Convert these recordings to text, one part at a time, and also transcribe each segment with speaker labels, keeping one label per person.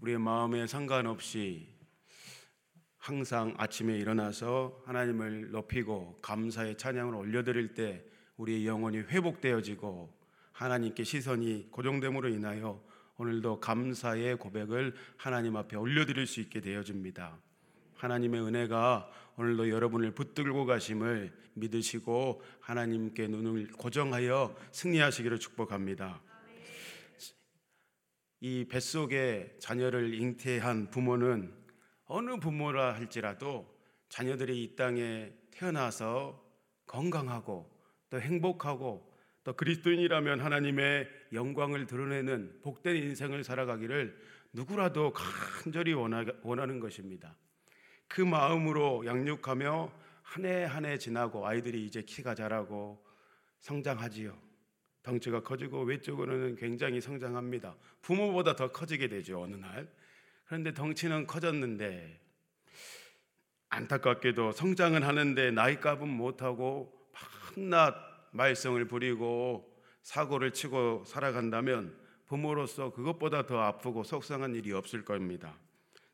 Speaker 1: 우리의 마음에 상관없이 항상 아침에 일어나서 하나님을 높이고 감사의 찬양을 올려드릴 때 우리의 영혼이 회복되어지고 하나님께 시선이 고정됨으로 인하여 오늘도 감사의 고백을 하나님 앞에 올려드릴 수 있게 되어집니다. 하나님의 은혜가 오늘도 여러분을 붙들고 가심을 믿으시고 하나님께 눈을 고정하여 승리하시기를 축복합니다. 이 뱃속에 자녀를 잉태한 부모는 어느 부모라 할지라도 자녀들이 이 땅에 태어나서 건강하고 또 행복하고 또 그리스도인이라면 하나님의 영광을 드러내는 복된 인생을 살아가기를 누구라도 간절히 원하는 것입니다. 그 마음으로 양육하며 한 해 한 해 지나고 아이들이 이제 키가 자라고 성장하지요. 덩치가 커지고 외적으로는 굉장히 성장합니다. 부모보다 더 커지게 되죠, 어느 날. 그런데 덩치는 커졌는데 안타깝게도 성장은 하는데 나이값은 못하고 밤낮 말썽을 부리고 사고를 치고 살아간다면 부모로서 그것보다 더 아프고 속상한 일이 없을 겁니다.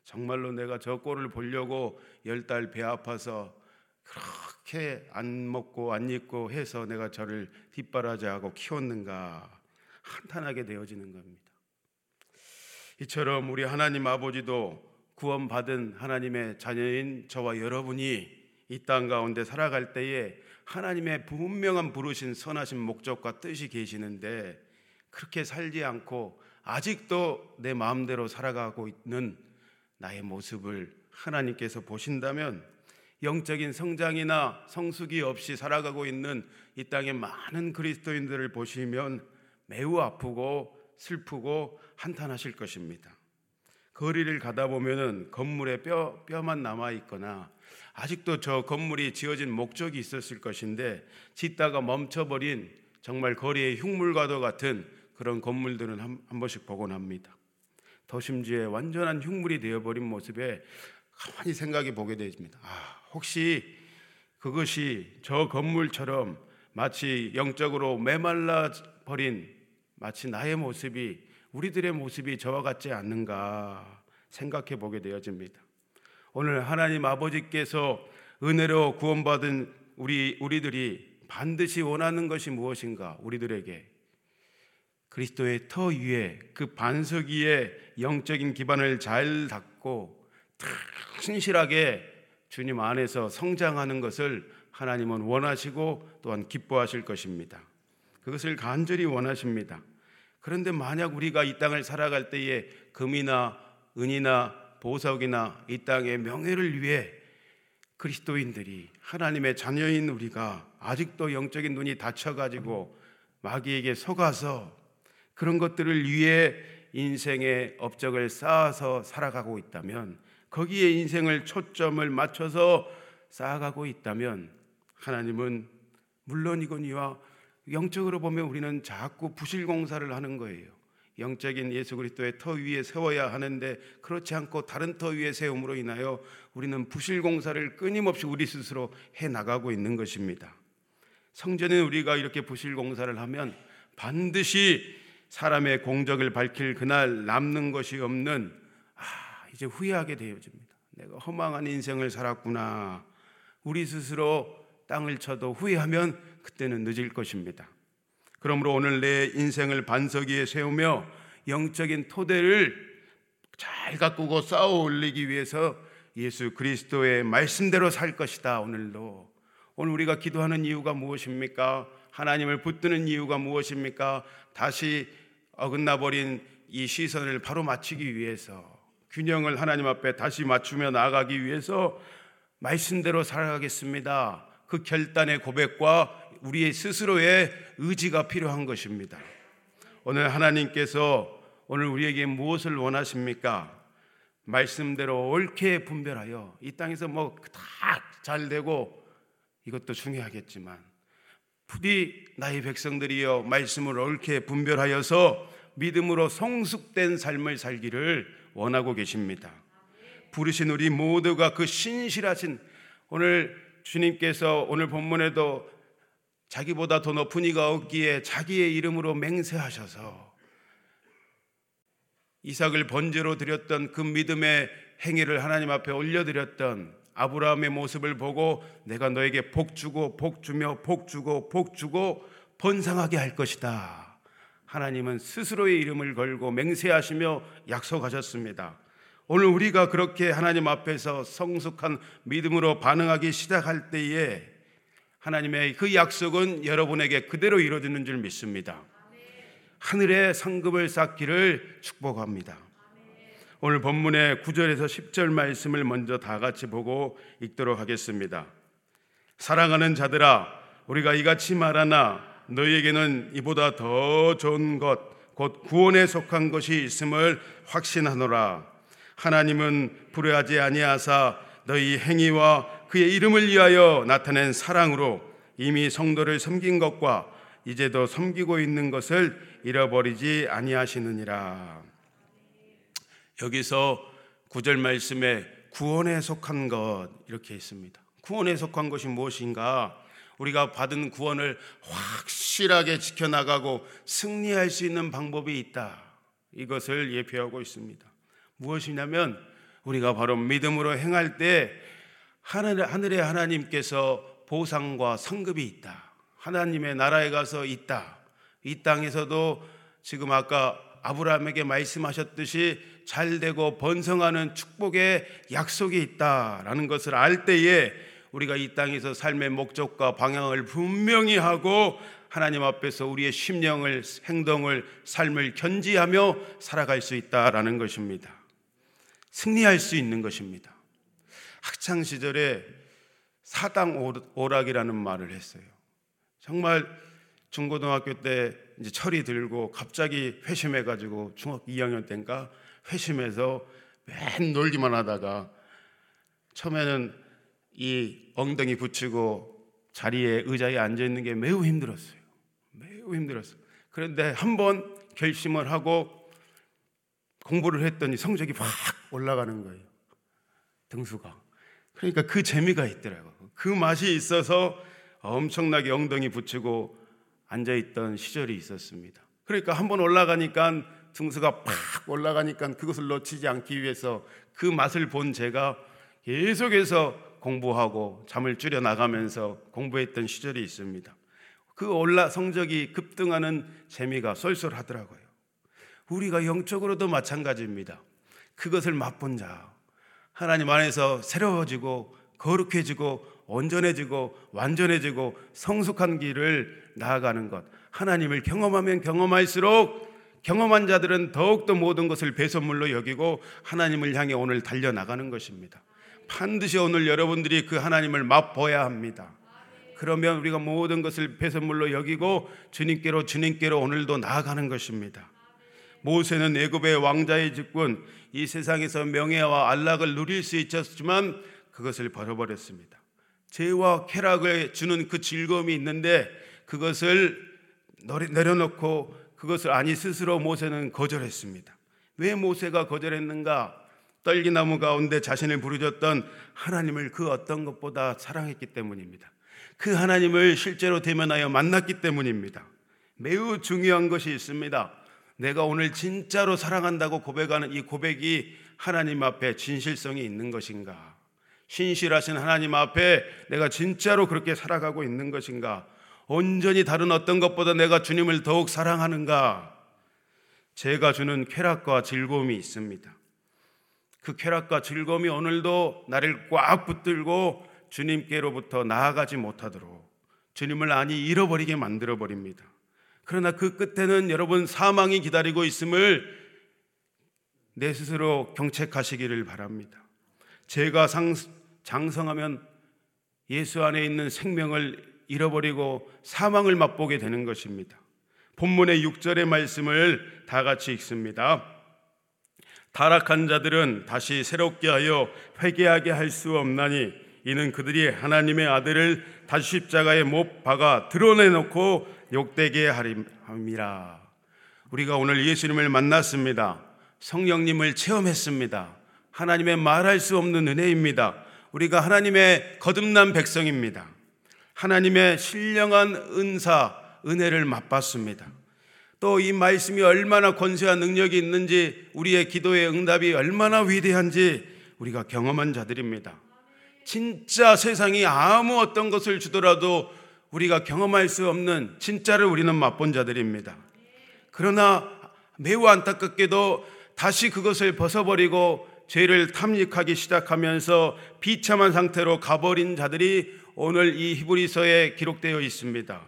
Speaker 1: 정말로 내가 저 꼴을 보려고 열 달 배 아파서 그렇게 안 먹고 안 입고 해서 내가 저를 뒷바라지하고 키웠는가 한탄하게 되어지는 겁니다. 이처럼 우리 하나님 아버지도 구원받은 하나님의 자녀인 저와 여러분이 이 땅 가운데 살아갈 때에 하나님의 분명한 부르신 선하신 목적과 뜻이 계시는데 그렇게 살지 않고 아직도 내 마음대로 살아가고 있는 나의 모습을 하나님께서 보신다면 영적인 성장이나 성숙이 없이 살아가고 있는 이 땅의 많은 그리스도인들을 보시면 매우 아프고 슬프고 한탄하실 것입니다. 거리를 가다 보면은 건물에 뼈 뼈만 남아 있거나 아직도 저 건물이 지어진 목적이 있었을 것인데 짓다가 멈춰버린 정말 거리의 흉물과도 같은 그런 건물들은 한, 한 번씩 보곤 합니다. 더 심지어 완전한 흉물이 되어버린 모습에 가만히 생각해 보게 됩니다. 아, 혹시 그것이 저 건물처럼 마치 영적으로 메말라 버린 마치 나의 모습이 우리들의 모습이 저와 같지 않는가 생각해 보게 되어집니다. 오늘 하나님 아버지께서 은혜로 구원받은 우리 우리들이 반드시 원하는 것이 무엇인가? 우리들에게 그리스도의 터 위에 그 반석 위에 영적인 기반을 잘 닦고 충실하게 주님 안에서 성장하는 것을 하나님은 원하시고 또한 기뻐하실 것입니다. 그것을 간절히 원하십니다. 그런데 만약 우리가 이 땅을 살아갈 때에 금이나 은이나 보석이나 이 땅의 명예를 위해 그리스도인들이 하나님의 자녀인 우리가 아직도 영적인 눈이 닫혀가지고 마귀에게 속아서 그런 것들을 위해 인생의 업적을 쌓아서 살아가고 있다면 거기에 인생을 초점을 맞춰서 쌓아가고 있다면 하나님은 물론이거니와 영적으로 보면 우리는 자꾸 부실 공사를 하는 거예요. 영적인 예수 그리스도의 터 위에 세워야 하는데 그렇지 않고 다른 터 위에 세움으로 인하여 우리는 부실 공사를 끊임없이 우리 스스로 해 나가고 있는 것입니다. 성전에 우리가 이렇게 부실 공사를 하면 반드시 사람의 공적을 밝힐 그날 남는 것이 없는 아, 이제 후회하게 되어집니다. 내가 허망한 인생을 살았구나. 우리 스스로 땅을 쳐도 후회하면 그때는 늦을 것입니다. 그러므로 오늘 내 인생을 반석 위에 세우며 영적인 토대를 잘 가꾸고 쌓아 올리기 위해서 예수 그리스도의 말씀대로 살 것이다. 오늘도 오늘 우리가 기도하는 이유가 무엇입니까? 하나님을 붙드는 이유가 무엇입니까? 다시 어긋나 버린 이 시선을 바로 맞추기 위해서 균형을 하나님 앞에 다시 맞추며 나아가기 위해서 말씀대로 살아가겠습니다. 그 결단의 고백과 우리의 스스로의 의지가 필요한 것입니다. 오늘 하나님께서 오늘 우리에게 무엇을 원하십니까? 말씀대로 옳게 분별하여 이 땅에서 뭐 다 잘 되고 이것도 중요하겠지만 부디 나의 백성들이여 말씀을 옳게 분별하여서 믿음으로 성숙된 삶을 살기를 원하고 계십니다. 부르신 우리 모두가 그 신실하신 오늘 주님께서 오늘 본문에도 자기보다 더 높은 이가 없기에 자기의 이름으로 맹세하셔서 이삭을 번제로 드렸던 그 믿음의 행위를 하나님 앞에 올려드렸던 아브라함의 모습을 보고 내가 너에게 복 주고 복 주며 복 주고 복 주고 번성하게 할 것이다. 하나님은 스스로의 이름을 걸고 맹세하시며 약속하셨습니다. 오늘 우리가 그렇게 하나님 앞에서 성숙한 믿음으로 반응하기 시작할 때에 하나님의 그 약속은 여러분에게 그대로 이루어지는 줄 믿습니다. 하늘의 상급을 쌓기를 축복합니다. 오늘 본문의 9절에서 10절 말씀을 먼저 다 같이 보고 읽도록 하겠습니다. 사랑하는 자들아 우리가 이같이 말하나 너희에게는 이보다 더 좋은 것 곧 구원에 속한 것이 있음을 확신하노라 하나님은 불의하지 아니하사 너희 행위와 그의 이름을 위하여 나타낸 사랑으로 이미 성도를 섬긴 것과 이제도 섬기고 있는 것을 잃어버리지 아니하시느니라. 여기서 구절 말씀에 구원에 속한 것 이렇게 있습니다. 구원에 속한 것이 무엇인가? 우리가 받은 구원을 확실하게 지켜나가고 승리할 수 있는 방법이 있다. 이것을 예표하고 있습니다. 무엇이냐면 우리가 바로 믿음으로 행할 때 하늘의 하나님께서 보상과 상급이 있다. 하나님의 나라에 가서 있다. 이 땅에서도 지금 아까 아브라함에게 말씀하셨듯이 잘 되고 번성하는 축복의 약속이 있다라는 것을 알 때에 우리가 이 땅에서 삶의 목적과 방향을 분명히 하고 하나님 앞에서 우리의 심령을 행동을 삶을 견지하며 살아갈 수 있다라는 것입니다. 승리할 수 있는 것입니다. 학창 시절에 사당 오락이라는 말을 했어요. 정말 중고등학교 때 이제 철이 들고 갑자기 회심해 가지고 중학교 2학년 때인가 회심해서 맨 놀기만 하다가 처음에는 이 엉덩이 붙이고 자리에 의자에 앉아 있는 게 매우 힘들었어요. 매우 힘들었어요. 그런데 한 번 결심을 하고 공부를 했더니 성적이 확 올라가는 거예요. 등수가. 그러니까 그 재미가 있더라고요. 그 맛이 있어서 엄청나게 엉덩이 붙이고 앉아 있던 시절이 있었습니다. 그러니까 한 번 올라가니까 등수가 팍 올라가니까 그것을 놓치지 않기 위해서 그 맛을 본 제가 계속해서 공부하고 잠을 줄여 나가면서 공부했던 시절이 있습니다. 그 올라 성적이 급등하는 재미가 쏠쏠하더라고요. 우리가 영적으로도 마찬가지입니다. 그것을 맛본 자, 하나님 안에서 새로워지고 거룩해지고 온전해지고 완전해지고 성숙한 길을 나아가는 것. 하나님을 경험하면 경험할수록 경험한 자들은 더욱더 모든 것을 배선물로 여기고 하나님을 향해 오늘 달려나가는 것입니다. 반드시 오늘 여러분들이 그 하나님을 맛보아야 합니다. 그러면 우리가 모든 것을 배선물로 여기고 주님께로 주님께로 오늘도 나아가는 것입니다. 모세는 애굽의 왕자의 직분, 이 세상에서 명예와 안락을 누릴 수 있었지만 그것을 버려버렸습니다. 죄와 쾌락을 주는 그 즐거움이 있는데 그것을 내려놓고 그것을 아니 스스로 모세는 거절했습니다. 왜 모세가 거절했는가? 떨기나무 가운데 자신을 부르짖던 하나님을 그 어떤 것보다 사랑했기 때문입니다. 그 하나님을 실제로 대면하여 만났기 때문입니다. 매우 중요한 것이 있습니다. 내가 오늘 진짜로 사랑한다고 고백하는 이 고백이 하나님 앞에 진실성이 있는 것인가? 신실하신 하나님 앞에 내가 진짜로 그렇게 살아가고 있는 것인가? 온전히 다른 어떤 것보다 내가 주님을 더욱 사랑하는가? 제가 주는 쾌락과 즐거움이 있습니다. 그 쾌락과 즐거움이 오늘도 나를 꽉 붙들고 주님께로부터 나아가지 못하도록 주님을 아니 잃어버리게 만들어 버립니다. 그러나 그 끝에는 여러분 사망이 기다리고 있음을 내 스스로 경책하시기를 바랍니다. 제가 상, 장성하면 예수 안에 있는 생명을 잃어버리고 사망을 맛보게 되는 것입니다. 본문의 6절의 말씀을 다 같이 읽습니다. 타락한 자들은 다시 새롭게 하여 회개하게 할 수 없나니 이는 그들이 하나님의 아들을 다시 십자가에 못 박아 드러내놓고 욕되게 하림이라. 우리가 오늘 예수님을 만났습니다. 성령님을 체험했습니다. 하나님의 말할 수 없는 은혜입니다. 우리가 하나님의 거듭난 백성입니다. 하나님의 신령한 은사, 은혜를 맛봤습니다. 또 이 말씀이 얼마나 권세와 능력이 있는지 우리의 기도의 응답이 얼마나 위대한지 우리가 경험한 자들입니다. 진짜 세상이 아무 어떤 것을 주더라도 우리가 경험할 수 없는 진짜를 우리는 맛본 자들입니다. 그러나 매우 안타깝게도 다시 그것을 벗어버리고 죄를 탐닉하기 시작하면서 비참한 상태로 가버린 자들이 오늘 이 히브리서에 기록되어 있습니다.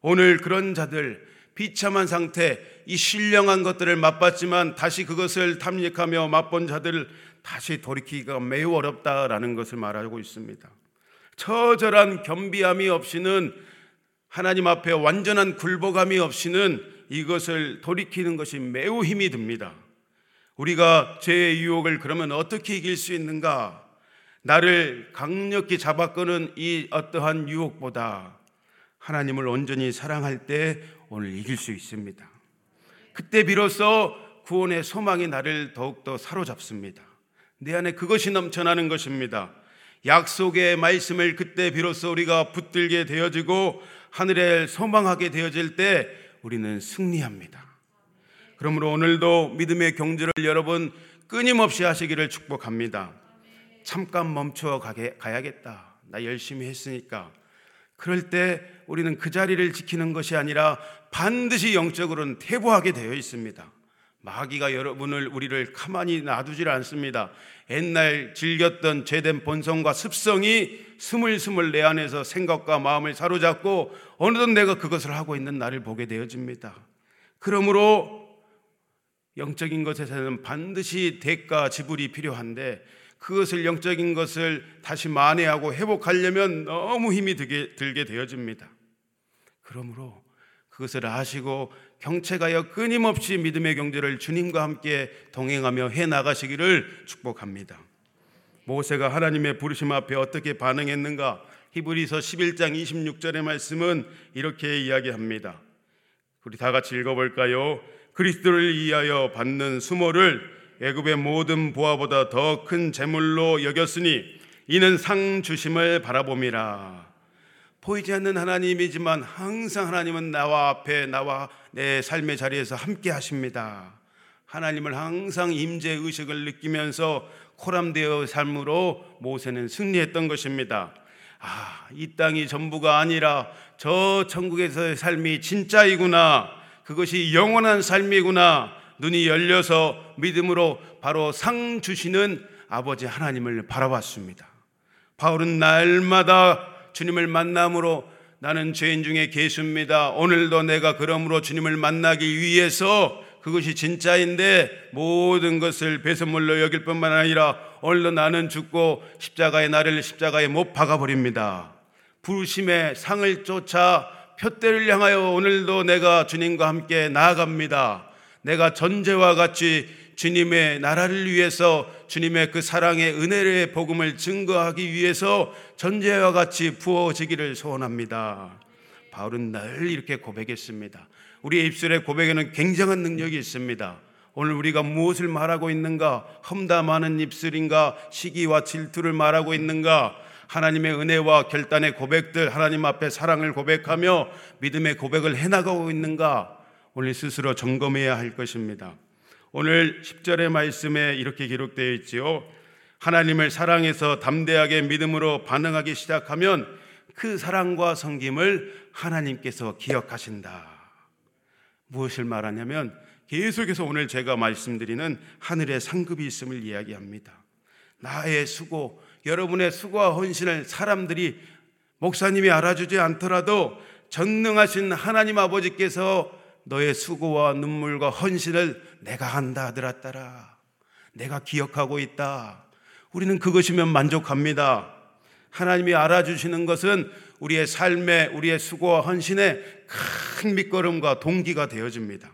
Speaker 1: 오늘 그런 자들 비참한 상태, 이 신령한 것들을 맛봤지만 다시 그것을 탐닉하며 맛본 자들을 다시 돌이키기가 매우 어렵다라는 것을 말하고 있습니다. 처절한 겸비함이 없이는 하나님 앞에 완전한 굴복함이 없이는 이것을 돌이키는 것이 매우 힘이 듭니다. 우리가 죄의 유혹을 그러면 어떻게 이길 수 있는가? 나를 강력히 잡아끄는 이 어떠한 유혹보다 하나님을 온전히 사랑할 때 오늘 이길 수 있습니다. 그때 비로소 구원의 소망이 나를 더욱더 사로잡습니다. 내 안에 그것이 넘쳐나는 것입니다. 약속의 말씀을 그때 비로소 우리가 붙들게 되어지고 하늘에 소망하게 되어질 때 우리는 승리합니다. 그러므로 오늘도 믿음의 경주를 여러분 끊임없이 하시기를 축복합니다. 잠깐 멈춰 가게, 가야겠다. 나 열심히 했으니까. 그럴 때 우리는 그 자리를 지키는 것이 아니라 반드시 영적으로는 퇴보하게 되어 있습니다. 마귀가 여러분을 우리를 가만히 놔두질 않습니다. 옛날 즐겼던 죄된 본성과 습성이 스물스물 내 안에서 생각과 마음을 사로잡고 어느덧 내가 그것을 하고 있는 나를 보게 되어집니다. 그러므로 영적인 것에서는 반드시 대가 지불이 필요한데 그것을 영적인 것을 다시 만회하고 회복하려면 너무 힘이 들게, 되어집니다. 그러므로 그것을 아시고 경책하여 끊임없이 믿음의 경제를 주님과 함께 동행하며 해 나가시기를 축복합니다. 모세가 하나님의 부르심 앞에 어떻게 반응했는가? 히브리서 11장 26절의 말씀은 이렇게 이야기합니다. 우리 다 같이 읽어볼까요? 그리스도를 위하여 받는 수모를 애굽의 모든 보화보다 더 큰 재물로 여겼으니 이는 상 주심을 바라봄이라. 보이지 않는 하나님이지만 항상 하나님은 나와 앞에 나와 내 삶의 자리에서 함께 하십니다. 하나님을 항상 임재 의식을 느끼면서 코람되어 삶으로 모세는 승리했던 것입니다. 아, 이 땅이 전부가 아니라 저 천국에서의 삶이 진짜이구나. 그것이 영원한 삶이구나. 눈이 열려서 믿음으로 바로 상 주시는 아버지 하나님을 바라봤습니다. 바울은 날마다 주님을 만남으로 나는 죄인 중에 계십니다. 오늘도 내가 그러므로 주님을 만나기 위해서 그것이 진짜인데 모든 것을 배선물로 여길 뿐만 아니라 오늘도 나는 죽고 십자가의 나를 십자가에 못 박아버립니다. 부심의 상을 쫓아 표대를 향하여 오늘도 내가 주님과 함께 나아갑니다. 내가 전제와 같이 주님의 나라를 위해서 주님의 그 사랑의 은혜의 복음을 증거하기 위해서 전제와 같이 부어지기를 소원합니다. 바울은 늘 이렇게 고백했습니다. 우리의 입술에 고백에는 굉장한 능력이 있습니다. 오늘 우리가 무엇을 말하고 있는가? 험담하는 입술인가? 시기와 질투를 말하고 있는가? 하나님의 은혜와 결단의 고백들, 하나님 앞에 사랑을 고백하며 믿음의 고백을 해나가고 있는가? 오늘 스스로 점검해야 할 것입니다. 오늘 10절의 말씀에 이렇게 기록되어 있지요. 하나님을 사랑해서 담대하게 믿음으로 반응하기 시작하면 그 사랑과 섬김을 하나님께서 기억하신다. 무엇을 말하냐면 계속해서 오늘 제가 말씀드리는 하늘의 상급이 있음을 이야기합니다. 나의 수고, 여러분의 수고와 헌신을 사람들이 목사님이 알아주지 않더라도 전능하신 하나님 아버지께서 너의 수고와 눈물과 헌신을 내가 한다 하더라 내가 기억하고 있다. 우리는 그것이면 만족합니다. 하나님이 알아주시는 것은 우리의 삶에 우리의 수고와 헌신에 큰 밑거름과 동기가 되어집니다.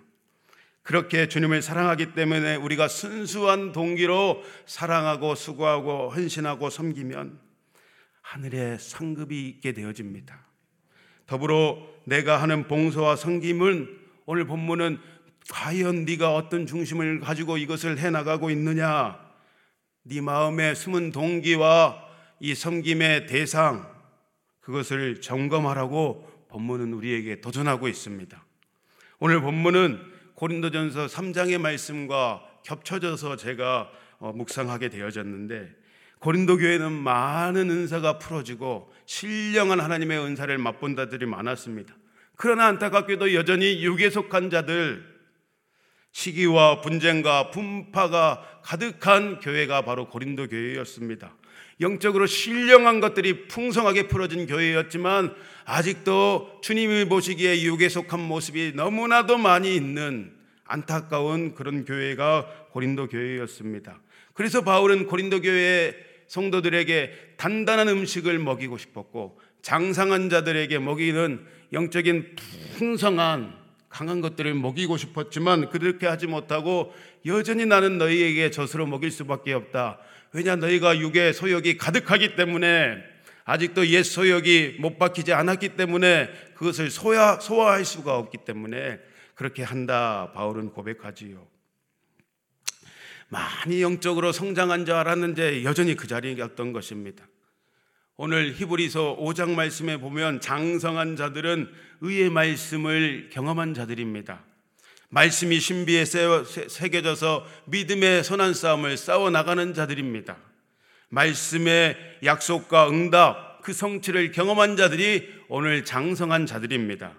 Speaker 1: 그렇게 주님을 사랑하기 때문에 우리가 순수한 동기로 사랑하고 수고하고 헌신하고 섬기면 하늘의 상급이 있게 되어집니다. 더불어 내가 하는 봉사와 섬김은 오늘 본문은 과연 네가 어떤 중심을 가지고 이것을 해 나가고 있느냐? 네 마음의 숨은 동기와 이 섬김의 대상 그것을 점검하라고 본문은 우리에게 도전하고 있습니다. 오늘 본문은 고린도전서 3장의 말씀과 겹쳐져서 제가 어, 묵상하게 되어졌는데 고린도 교회는 많은 은사가 풀어지고 신령한 하나님의 은사를 맛본 자들이 많았습니다. 그러나 안타깝게도 여전히 육에 속한 자들 시기와 분쟁과 분파가 가득한 교회가 바로 고린도 교회였습니다. 영적으로 신령한 것들이 풍성하게 풀어진 교회였지만 아직도 주님이 보시기에 육에 속한 모습이 너무나도 많이 있는 안타까운 그런 교회가 고린도 교회였습니다. 그래서 바울은 고린도 교회 성도들에게 단단한 음식을 먹이고 싶었고 장상한 자들에게 먹이는 영적인 풍성한 강한 것들을 먹이고 싶었지만 그렇게 하지 못하고 여전히 나는 너희에게 젖으로 먹일 수밖에 없다. 왜냐 너희가 육의 소욕이 가득하기 때문에 아직도 옛 소욕이 못 박히지 않았기 때문에 그것을 소화, 소화할 수가 없기 때문에 그렇게 한다. 바울은 고백하지요. 많이 영적으로 성장한 줄 알았는데 여전히 그 자리였던 것입니다. 오늘 히브리서 5장 말씀에 보면 장성한 자들은 의의 말씀을 경험한 자들입니다. 말씀이 신비에 새겨져서 믿음의 선한 싸움을 싸워 나가는 자들입니다. 말씀의 약속과 응답, 그 성취를 경험한 자들이 오늘 장성한 자들입니다.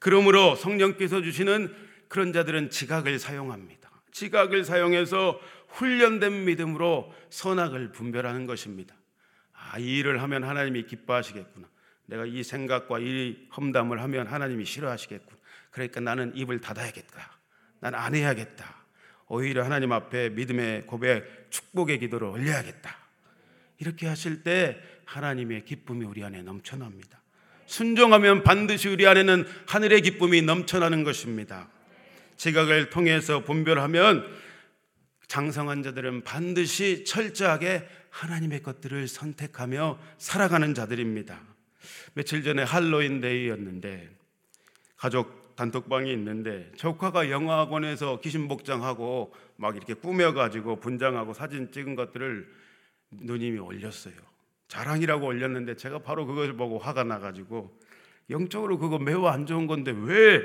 Speaker 1: 그러므로 성령께서 주시는 그런 자들은 지각을 사용합니다. 지각을 사용해서 훈련된 믿음으로 선악을 분별하는 것입니다. 아, 이 일을 하면 하나님이 기뻐하시겠구나. 내가 이 생각과 이 험담을 하면 하나님이 싫어하시겠구나. 그러니까 나는 입을 닫아야겠다. 난 안 해야겠다. 오히려 하나님 앞에 믿음의 고백, 축복의 기도를 올려야겠다. 이렇게 하실 때 하나님의 기쁨이 우리 안에 넘쳐납니다. 순종하면 반드시 우리 안에는 하늘의 기쁨이 넘쳐나는 것입니다. 지각을 통해서 분별하면 장성한 자들은 반드시 철저하게 하나님의 것들을 선택하며 살아가는 자들입니다. 며칠 전에 할로윈 데이였는데 가족 단톡방이 있는데 조카가 영화학원에서 귀신 복장하고 막 이렇게 꾸며 가지고 분장하고 사진 찍은 것들을 누님이 올렸어요. 자랑이라고 올렸는데 제가 바로 그것을 보고 화가 나 가지고 영적으로 그거 매우 안 좋은 건데 왜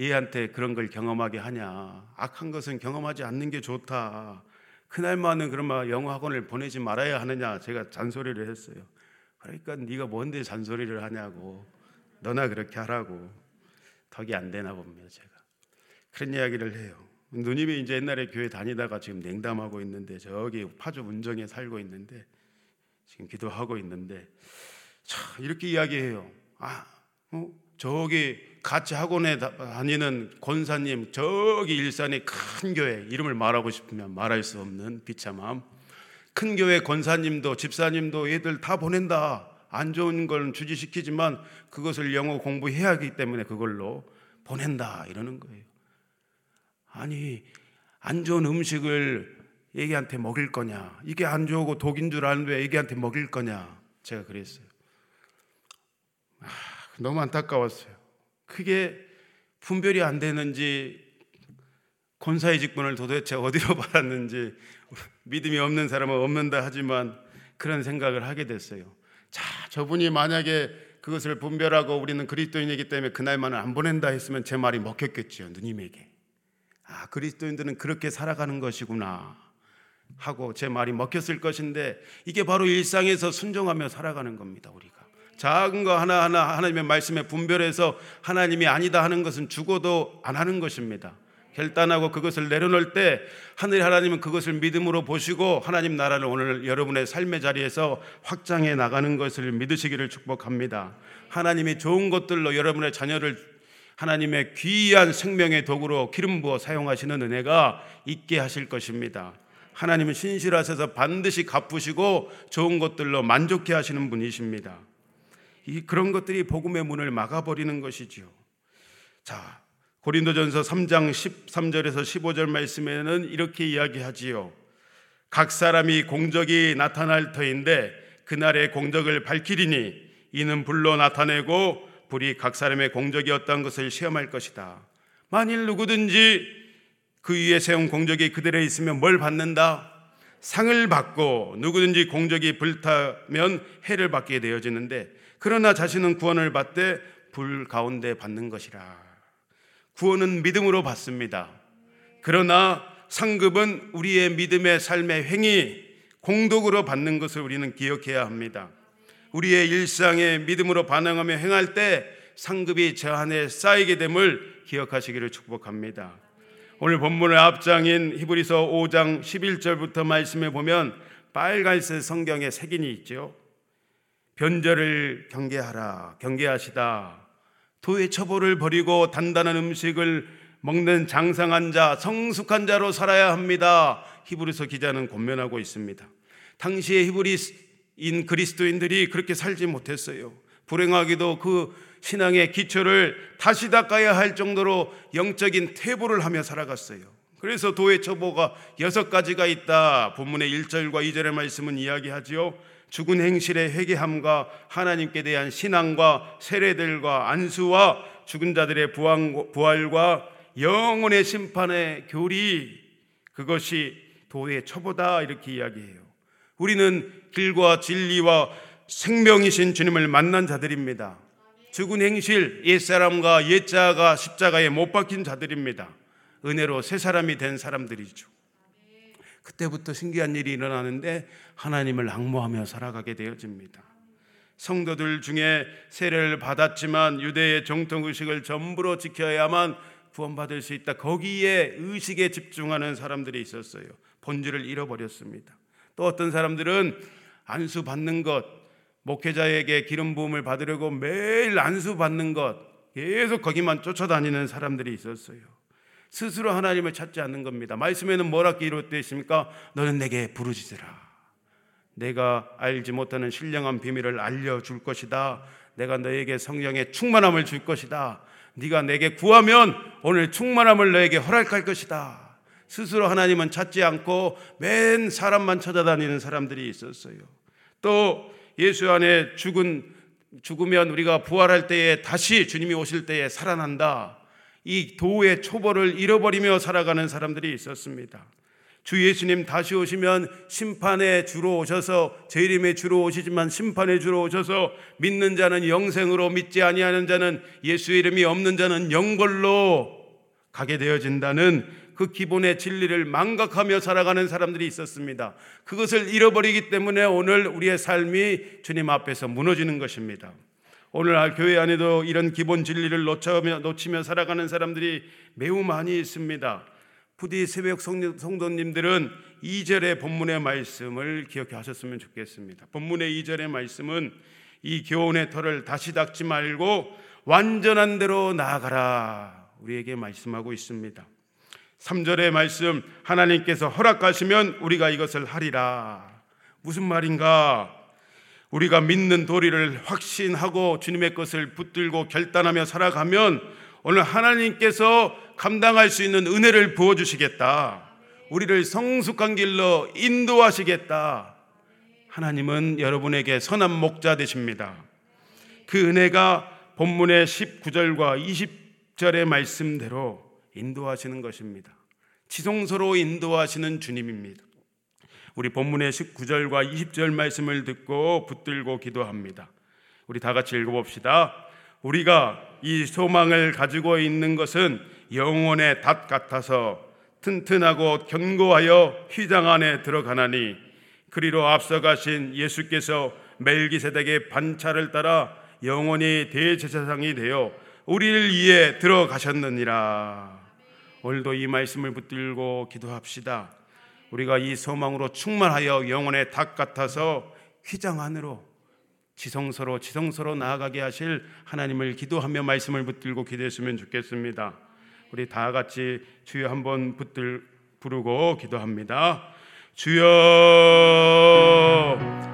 Speaker 1: 얘한테 그런 걸 경험하게 하냐? 악한 것은 경험하지 않는 게 좋다. 그날만은 그러면 영어 학원을 보내지 말아야 하느냐? 제가 잔소리를 했어요. 그러니까 네가 뭔데 잔소리를 하냐고. 너나 그렇게 하라고. 덕이 안 되나 봅니다, 제가. 그런 이야기를 해요. 누님이 이제 옛날에 교회 다니다가 지금 냉담하고 있는데 저기 파주 문정에 살고 있는데 지금 기도하고 있는데 자, 이렇게 이야기해요. 아, 어? 저기 같이 학원에 다니는 권사님 저기 일산의 큰 교회 이름을 말하고 싶으면 말할 수 없는 비참함. 큰 교회 권사님도 집사님도 애들 다 보낸다. 안 좋은 걸 주지시키지만 그것을 영어 공부해야 하기 때문에 그걸로 보낸다. 이러는 거예요. 아니 안 좋은 음식을 애기한테 먹일 거냐? 이게 안 좋고 독인 줄 아는데 애기한테 먹일 거냐? 제가 그랬어요. 아, 너무 안타까웠어요 크게 분별이 안 되는지 권사의 직분을 도대체 어디로 받았는지 믿음이 없는 사람은 없는다 하지만 그런 생각을 하게 됐어요. 자, 저분이 만약에 그것을 분별하고 우리는 그리스도인이기 때문에 그날만은 안 보낸다 했으면 제 말이 먹혔겠지요, 누님에게. 아, 그리스도인들은 그렇게 살아가는 것이구나 하고 제 말이 먹혔을 것인데 이게 바로 일상에서 순종하며 살아가는 겁니다, 우리가. 작은 거 하나하나 하나님의 말씀에 분별해서 하나님이 아니다 하는 것은 죽어도 안 하는 것입니다. 결단하고 그것을 내려놓을 때 하늘 하나님은 그것을 믿음으로 보시고 하나님 나라를 오늘 여러분의 삶의 자리에서 확장해 나가는 것을 믿으시기를 축복합니다. 하나님이 좋은 것들로 여러분의 자녀를 하나님의 귀한 생명의 도구로 기름 부어 사용하시는 은혜가 있게 하실 것입니다. 하나님은 신실하셔서 반드시 갚으시고 좋은 것들로 만족해 하시는 분이십니다. 이 그런 것들이 복음의 문을 막아버리는 것이지요. 자, 고린도전서 3장 13절에서 15절 말씀에는 이렇게 이야기하지요. 각 사람이 공적이 나타날 터인데 그날의 공적을 밝히리니 이는 불로 나타내고 불이 각 사람의 공적이 어떤 것을 시험할 것이다. 만일 누구든지 그 위에 세운 공적이 그대로 있으면 뭘 받는다? 상을 받고 누구든지 공적이 불타면 해를 받게 되어지는데 그러나 자신은 구원을 받되 불 가운데 받는 것이라. 구원은 믿음으로 받습니다. 그러나 상급은 우리의 믿음의 삶의 행위, 공덕으로 받는 것을 우리는 기억해야 합니다. 우리의 일상에 믿음으로 반응하며 행할 때 상급이 저 안에 쌓이게 됨을 기억하시기를 축복합니다. 오늘 본문의 앞장인 히브리서 5장 11절부터 말씀해 보면 빨간색 성경에 색인이 있죠. 변절을 경계하라, 경계하시다. 도의 처벌을 버리고 단단한 음식을 먹는 장상한 자, 성숙한 자로 살아야 합니다. 히브리서 기자는 권면하고 있습니다. 당시의 히브리인 그리스도인들이 그렇게 살지 못했어요. 불행하게도 그 신앙의 기초를 다시 닦아야 할 정도로 영적인 퇴보를 하며 살아갔어요. 그래서 도의 처보가 여섯 가지가 있다. 본문의 1절과 2절의 말씀은 이야기하지요. 죽은 행실의 회개함과 하나님께 대한 신앙과 세례들과 안수와 죽은 자들의 부활과 영혼의 심판의 교리 그것이 도의 처보다 이렇게 이야기해요. 우리는 길과 진리와 생명이신 주님을 만난 자들입니다. 죽은 행실 옛사람과 옛자가 십자가에 못 박힌 자들입니다. 은혜로 새 사람이 된 사람들이죠. 그때부터 신기한 일이 일어나는데 하나님을 악모하며 살아가게 되어집니다. 성도들 중에 세례를 받았지만 유대의 정통 의식을 전부로 지켜야만 구원받을 수 있다. 거기에 의식에 집중하는 사람들이 있었어요. 본질을 잃어버렸습니다. 또 어떤 사람들은 안수 받는 것, 목회자에게 기름 부음을 받으려고 매일 안수 받는 것, 계속 거기만 쫓아다니는 사람들이 있었어요. 스스로 하나님을 찾지 않는 겁니다. 말씀에는 뭐라 기록되어 있습니까? 너는 내게 부르짖으라. 내가 알지 못하는 신령한 비밀을 알려 줄 것이다. 내가 너에게 성령의 충만함을 줄 것이다. 네가 내게 구하면 오늘 충만함을 너에게 허락할 것이다. 스스로 하나님은 찾지 않고 맨 사람만 찾아다니는 사람들이 있었어요. 또 예수 안에 죽은 죽으면 우리가 부활할 때에 다시 주님이 오실 때에 살아난다. 이 도의 초보를 잃어버리며 살아가는 사람들이 있었습니다. 주 예수님 다시 오시면 심판에 주로 오셔서 재림에 주로 오시지만 심판에 주로 오셔서 믿는 자는 영생으로 믿지 아니하는 자는 예수 이름이 없는 자는 영벌로 가게 되어진다는 그 기본의 진리를 망각하며 살아가는 사람들이 있었습니다. 그것을 잃어버리기 때문에 오늘 우리의 삶이 주님 앞에서 무너지는 것입니다. 오늘 교회 안에도 이런 기본 진리를 놓치며, 놓치며 살아가는 사람들이 매우 많이 있습니다. 부디 새벽 성도님들은 2절의 본문의 말씀을 기억해 하셨으면 좋겠습니다. 본문의 2절의 말씀은 이 교훈의 털을 다시 닦지 말고 완전한 대로 나아가라. 우리에게 말씀하고 있습니다. 3절의 말씀 하나님께서 허락하시면 우리가 이것을 하리라. 무슨 말인가? 우리가 믿는 도리를 확신하고 주님의 것을 붙들고 결단하며 살아가면 오늘 하나님께서 감당할 수 있는 은혜를 부어 주시겠다. 우리를 성숙한 길로 인도하시겠다. 하나님은 여러분에게 선한 목자 되십니다. 그 은혜가 본문의 19절과 20절의 말씀대로 인도하시는 것입니다. 지성소로 인도하시는 주님입니다. 우리 본문의 19절과 20절 말씀을 듣고 붙들고 기도합니다. 우리 다 같이 읽어봅시다. 우리가 이 소망을 가지고 있는 것은 영혼의 닷 같아서 튼튼하고 견고하여 휘장 안에 들어가나니 그리로 앞서가신 예수께서 멜기세덱의 반차를 따라 영원히 대제사장이 되어 우리를 위해 들어가셨느니라. 오늘도 이 말씀을 붙들고 기도합시다. 우리가 이 소망으로 충만하여 영혼의 닭 같아서 휘장 안으로 지성소로 지성소로 나아가게 하실 하나님을 기도하며 말씀을 붙들고 기도했으면 좋겠습니다. 우리 다 같이 주여 한번 붙들 부르고 기도합니다. 주여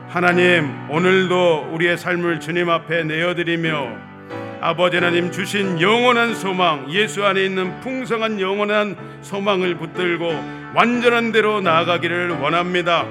Speaker 1: 하나님 오늘도 우리의 삶을 주님 앞에 내어드리며 아버지 하나님 주신 영원한 소망, 예수 안에 있는 풍성한 영원한 소망을 붙들고 완전한 대로 나아가기를 원합니다.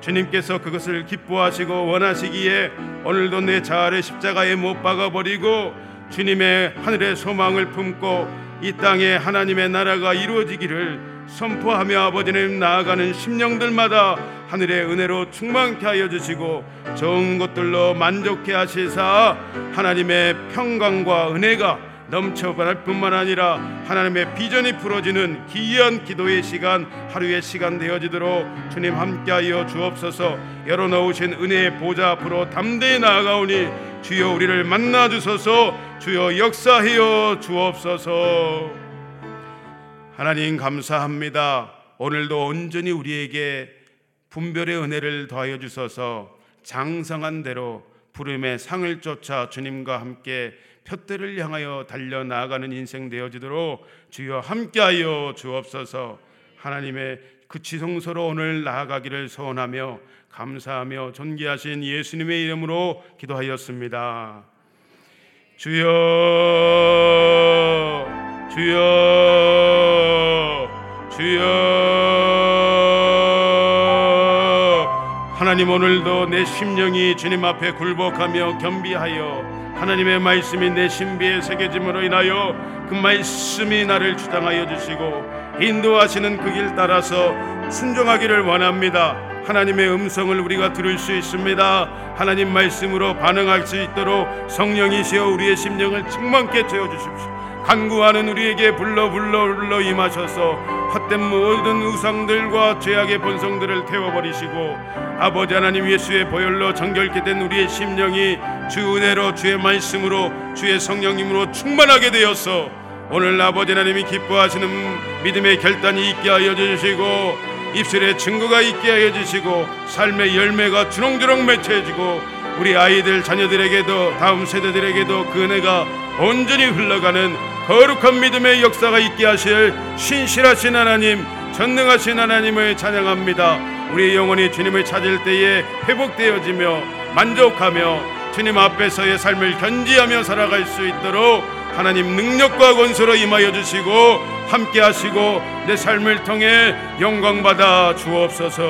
Speaker 1: 주님께서 그것을 기뻐하시고 원하시기에 오늘도 내 자아를 십자가에 못 박아 버리고 주님의 하늘의 소망을 품고 이 땅에 하나님의 나라가 이루어지기를 선포하며 아버지님 나아가는 심령들마다 하늘의 은혜로 충만케 하여 주시고 좋은 것들로 만족해 하시사 하나님의 평강과 은혜가 넘쳐갈 뿐만 아니라 하나님의 비전이 풀어지는 기이한 기도의 시간 하루의 시간 되어지도록 주님 함께하여 주옵소서. 열어놓으신 은혜의 보좌 앞으로 담대히 나아가오니 주여 우리를 만나 주소서. 주여 역사하여 주옵소서. 하나님 감사합니다. 오늘도 온전히 우리에게 분별의 은혜를 더하여 주소서. 장성한 대로 부름의 상을 쫓아 주님과 함께 표대를 향하여 달려 나아가는 인생 되어지도록 주여 함께하여 주옵소서. 하나님의 그 지성소로 오늘 나아가기를 소원하며 감사하며 존귀하신 예수님의 이름으로 기도하였습니다. 주여 주여 주여 하나님 오늘도 내 심령이 주님 앞에 굴복하며 겸비하여 하나님의 말씀이 내 신비에 새겨짐으로 인하여 그 말씀이 나를 주장하여 주시고 인도하시는 그 길 따라서 순종하기를 원합니다. 하나님의 음성을 우리가 들을 수 있습니다. 하나님 말씀으로 반응할 수 있도록 성령이시여 우리의 심령을 충만케 채워 주십시오. 간구하는 우리에게 불러 불러 불러 임하셔서 헛된 모든 우상들과 죄악의 본성들을 태워버리시고 아버지 하나님 예수의 보혈로 정결케 된 우리의 심령이 주 은혜로 주의 말씀으로 주의 성령님으로 충만하게 되어서 오늘 아버지 하나님이 기뻐하시는 믿음의 결단이 있게 하여 주시고 입술에 증거가 있게 하여 주시고 삶의 열매가 주렁주렁 맺혀지고 우리 아이들 자녀들에게도 다음 세대들에게도 그 은혜가 온전히 흘러가는 거룩한 믿음의 역사가 있게 하실 신실하신 하나님 전능하신 하나님을 찬양합니다. 우리 영혼이 주님을 찾을 때에 회복되어지며 만족하며 주님 앞에서의 삶을 견지하며 살아갈 수 있도록 하나님 능력과 권소로 임하여 주시고 함께 하시고 내 삶을 통해 영광 받아 주옵소서